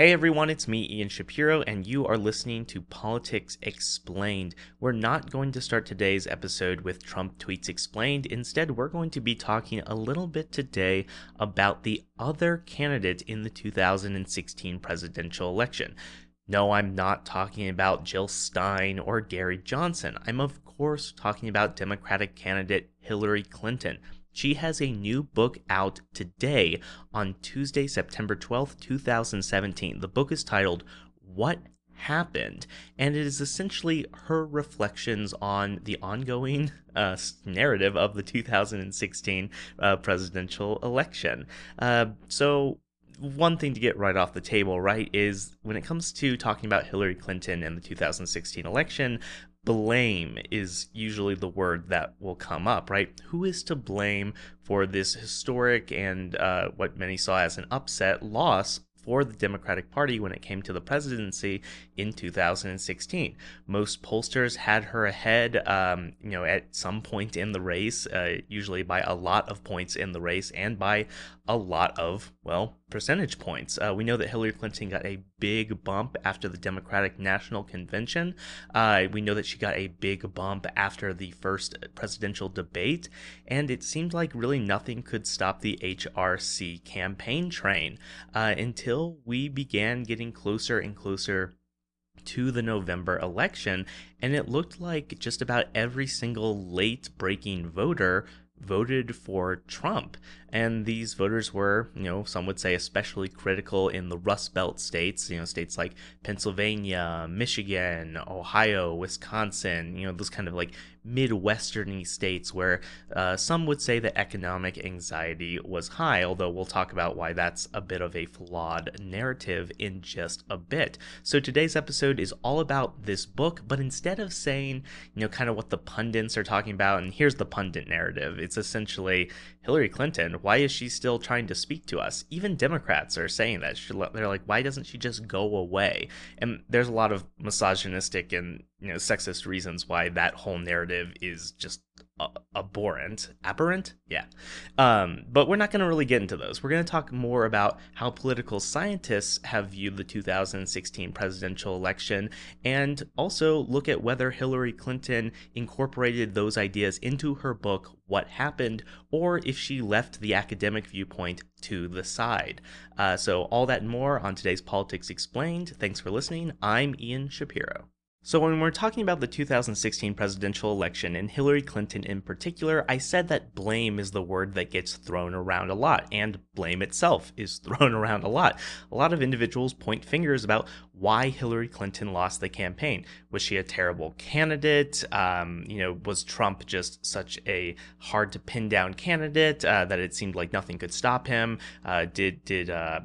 Hey everyone, it's me, Ian Shapiro, and you are listening to Politics Explained. We're not going to start today's episode with Trump Tweets Explained. Instead, we're going to be talking a little bit today about the other candidate in the 2016 presidential election. No, I'm not talking about Jill Stein or Gary Johnson. I'm, of course, talking about Democratic candidate Hillary Clinton. She has a new book out today on Tuesday, September 12th, 2017. The book is titled What Happened? And it is essentially her reflections on the ongoing uh, narrative of the 2016 uh, presidential election. Uh, so, one thing to get right off the table, right, is when it comes to talking about Hillary Clinton and the 2016 election, blame is usually the word that will come up, right? Who is to blame for this historic and uh, what many saw as an upset loss for the Democratic Party when it came to the presidency in 2016. Most pollsters had her ahead, um, you know, at some point in the race, uh, usually by a lot of points in the race and by a lot of, well, percentage points. Uh, we know that Hillary Clinton got a big bump after the Democratic National Convention. Uh, we know that she got a big bump after the first presidential debate. And it seemed like really nothing could stop the HRC campaign train uh, until we began getting closer and closer to the November election, and it looked like just about every single late breaking voter voted for Trump. And these voters were, you know, some would say especially critical in the Rust Belt states, you know, states like Pennsylvania, Michigan, Ohio, Wisconsin, you know, those kind of like midwesterny states where uh, some would say that economic anxiety was high, although we'll talk about why that's a bit of a flawed narrative in just a bit. So today's episode is all about this book, but instead of saying, you know, kind of what the pundits are talking about, and here's the pundit narrative, it's essentially Hillary Clinton, why is she still trying to speak to us? Even Democrats are saying that. They're like, why doesn't she just go away? And there's a lot of misogynistic and you know sexist reasons why that whole narrative is just abhorrent aberrant? Yeah. Um, but we're not going to really get into those. We're going to talk more about how political scientists have viewed the 2016 presidential election and also look at whether hillary clinton incorporated those ideas into her book what happened or if she left the academic viewpoint to the side. Uh, so all that and more on today's politics explained. Thanks for listening. I'm ian shapiro so, when we're talking about the 2016 presidential election and Hillary Clinton in particular, I said that blame is the word that gets thrown around a lot, and blame itself is thrown around a lot. A lot of individuals point fingers about why Hillary Clinton lost the campaign. Was she a terrible candidate? Um, you know, was Trump just such a hard to pin down candidate uh, that it seemed like nothing could stop him? Uh, did did uh,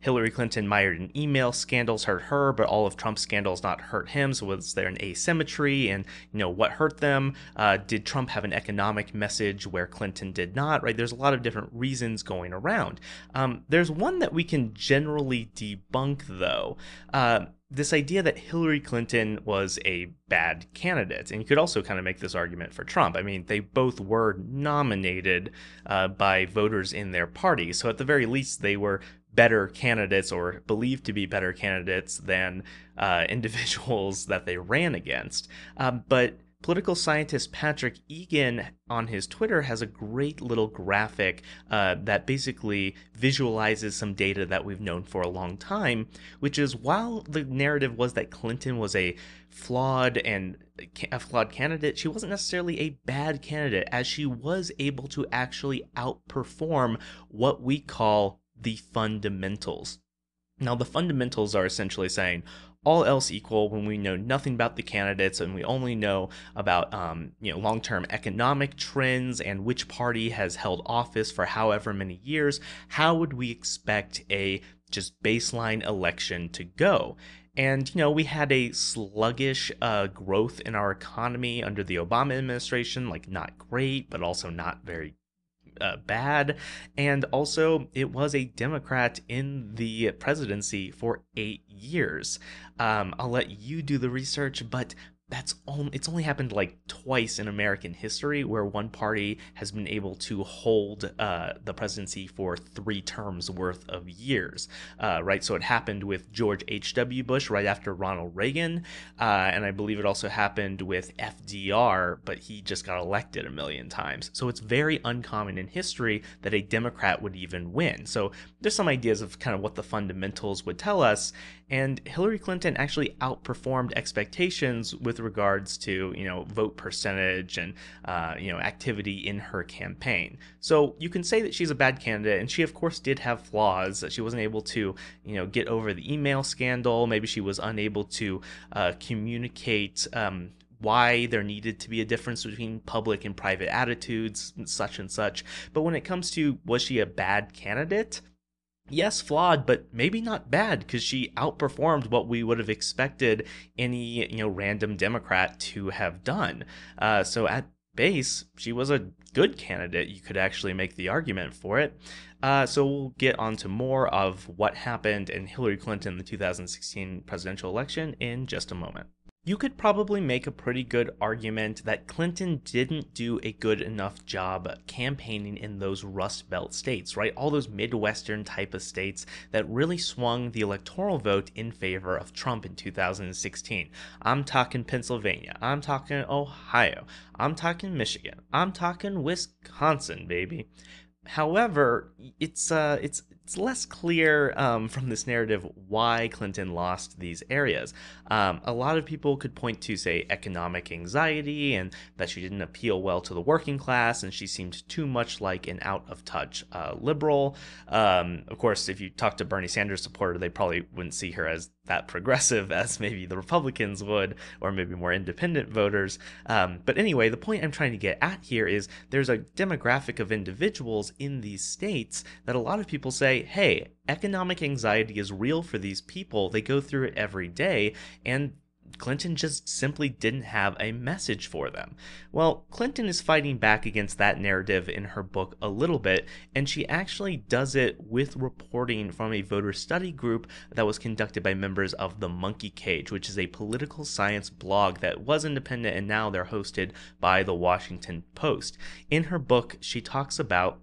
Hillary Clinton mired in email scandals hurt her, but all of Trump's scandals not hurt him. So was there an asymmetry? And you know what hurt them? Uh, did Trump have an economic message where Clinton did not? Right? There's a lot of different reasons going around. Um, there's one that we can generally debunk, though. Uh, this idea that Hillary Clinton was a bad candidate. And you could also kind of make this argument for Trump. I mean, they both were nominated uh, by voters in their party. So at the very least, they were better candidates or believed to be better candidates than uh, individuals that they ran against. Um, but political scientist Patrick Egan on his Twitter has a great little graphic uh, that basically visualizes some data that we've known for a long time, which is while the narrative was that Clinton was a flawed and a flawed candidate, she wasn't necessarily a bad candidate, as she was able to actually outperform what we call the fundamentals. Now, the fundamentals are essentially saying all else equal when we know nothing about the candidates and we only know about um, you know long-term economic trends and which party has held office for however many years how would we expect a just baseline election to go and, you know, we had a sluggish uh, growth in our economy under the Obama administration, like not great, but also not very uh, bad. And also, it was a Democrat in the presidency for eight years. Um, I'll let you do the research, but that's only it's only happened like twice in American history where one party has been able to hold uh, the presidency for three terms worth of years, uh, right? So it happened with George H. W. Bush right after Ronald Reagan, uh, and I believe it also happened with FDR, but he just got elected a million times. So it's very uncommon in history that a Democrat would even win. So there's some ideas of kind of what the fundamentals would tell us, and Hillary Clinton actually outperformed expectations with regards to you know vote percentage and uh, you know activity in her campaign. So you can say that she's a bad candidate, and she of course did have flaws. That she wasn't able to you know get over the email scandal. Maybe she was unable to uh, communicate. Um, why there needed to be a difference between public and private attitudes, such and such. But when it comes to was she a bad candidate? Yes, flawed, but maybe not bad because she outperformed what we would have expected any you know random Democrat to have done. Uh, so at base, she was a good candidate. You could actually make the argument for it. Uh, so we'll get on to more of what happened in Hillary Clinton the 2016 presidential election in just a moment. You could probably make a pretty good argument that Clinton didn't do a good enough job campaigning in those Rust Belt states, right? All those Midwestern type of states that really swung the electoral vote in favor of Trump in 2016. I'm talking Pennsylvania. I'm talking Ohio. I'm talking Michigan. I'm talking Wisconsin, baby. However, it's uh, it's it's less clear um, from this narrative why Clinton lost these areas. Um, a lot of people could point to, say, economic anxiety and that she didn't appeal well to the working class and she seemed too much like an out of touch uh, liberal. Um, of course, if you talk to Bernie Sanders supporter, they probably wouldn't see her as that progressive as maybe the Republicans would, or maybe more independent voters. Um, but anyway, the point I'm trying to get at here is there's a demographic of individuals in these states that a lot of people say, hey, economic anxiety is real for these people. They go through it every day, and Clinton just simply didn't have a message for them. Well, Clinton is fighting back against that narrative in her book a little bit, and she actually does it with reporting from a voter study group that was conducted by members of the Monkey Cage, which is a political science blog that was independent and now they're hosted by the Washington Post. In her book, she talks about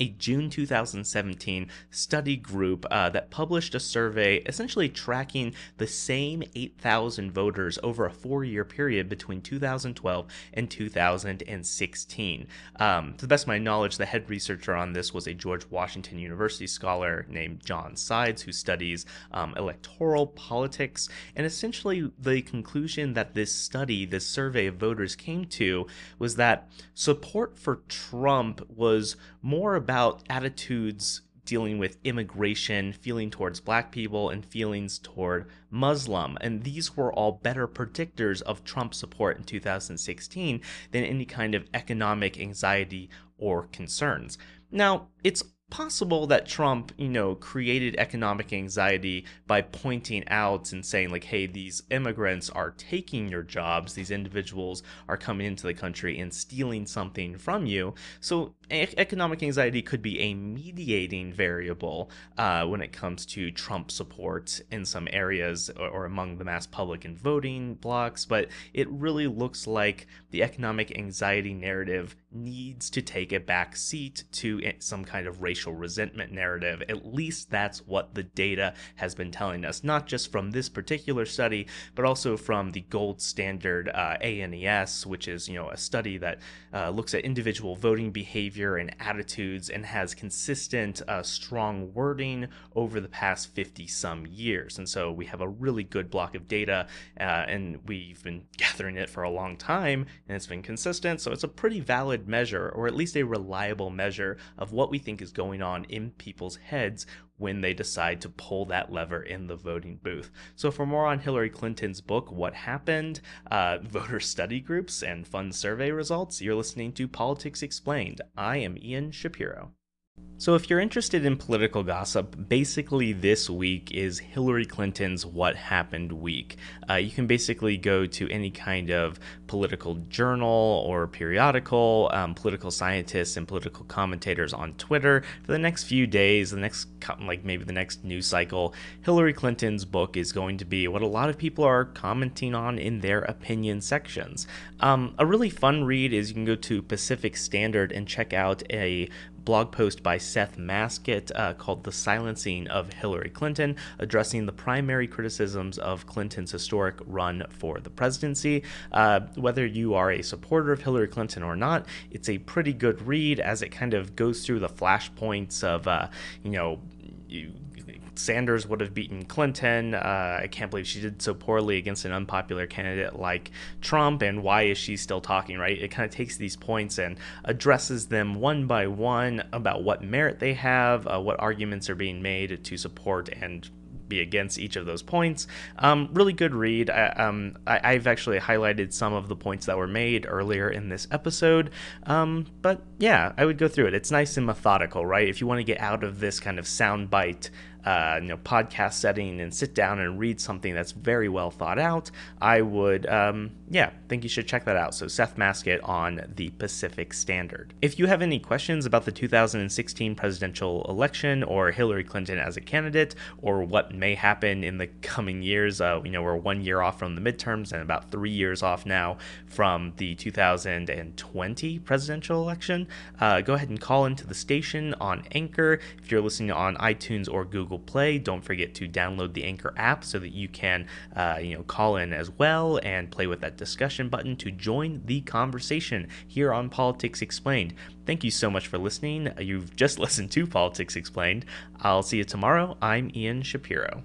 a June 2017 study group uh, that published a survey essentially tracking the same 8,000 voters over a four year period between 2012 and 2016. Um, to the best of my knowledge, the head researcher on this was a George Washington University scholar named John Sides, who studies um, electoral politics. And essentially, the conclusion that this study, this survey of voters came to, was that support for Trump was more about attitudes dealing with immigration, feeling towards black people, and feelings toward Muslim. And these were all better predictors of Trump support in 2016 than any kind of economic anxiety or concerns. Now, it's possible that Trump, you know, created economic anxiety by pointing out and saying, like, hey, these immigrants are taking your jobs, these individuals are coming into the country and stealing something from you. So, economic anxiety could be a mediating variable uh, when it comes to Trump support in some areas or, or among the mass public and voting blocks, but it really looks like the economic anxiety narrative needs to take a back seat to some kind of racial racial resentment narrative. At least that's what the data has been telling us, not just from this particular study, but also from the gold standard uh, ANES, which is you know a study that uh, looks at individual voting behavior and attitudes and has consistent, uh, strong wording over the past 50 some years. And so we have a really good block of data, uh, and we've been gathering it for a long time, and it's been consistent. So it's a pretty valid measure, or at least a reliable measure of what we think is going going on in people's heads when they decide to pull that lever in the voting booth. So, for more on Hillary Clinton's book, What Happened, uh, voter study groups, and fun survey results, you're listening to Politics Explained. I am Ian Shapiro. So, if you're interested in political gossip, basically this week is Hillary Clinton's What Happened week. Uh, you can basically go to any kind of political journal or periodical, um, political scientists and political commentators on Twitter for the next few days, the next, like maybe the next news cycle. Hillary Clinton's book is going to be what a lot of people are commenting on in their opinion sections. Um, a really fun read is you can go to Pacific Standard and check out a blog post by Seth Masket uh, called The Silencing of Hillary Clinton, addressing the primary criticisms of Clinton's historic run for the presidency. Uh, whether you are a supporter of Hillary Clinton or not, it's a pretty good read as it kind of goes through the flashpoints of, uh, you know, Sanders would have beaten Clinton. Uh, I can't believe she did so poorly against an unpopular candidate like Trump, and why is she still talking, right? It kind of takes these points and addresses them one by one about what merit they have, uh, what arguments are being made to support and be against each of those points. Um, really good read. I, um, I, have actually highlighted some of the points that were made earlier in this episode. Um, but yeah, I would go through it. It's nice and methodical, right? If you want to get out of this kind of soundbite uh, you know podcast setting and sit down and read something that's very well thought out, I would um, yeah think you should check that out. So Seth Masket on the Pacific Standard. If you have any questions about the 2016 presidential election or Hillary Clinton as a candidate or what may happen in the coming years, uh, you know we're one year off from the midterms and about three years off now from the 2020 presidential election. Uh, go ahead and call into the station on Anchor if you're listening on iTunes or Google Google Play. Don't forget to download the Anchor app so that you can, uh, you know, call in as well and play with that discussion button to join the conversation here on Politics Explained. Thank you so much for listening. You've just listened to Politics Explained. I'll see you tomorrow. I'm Ian Shapiro.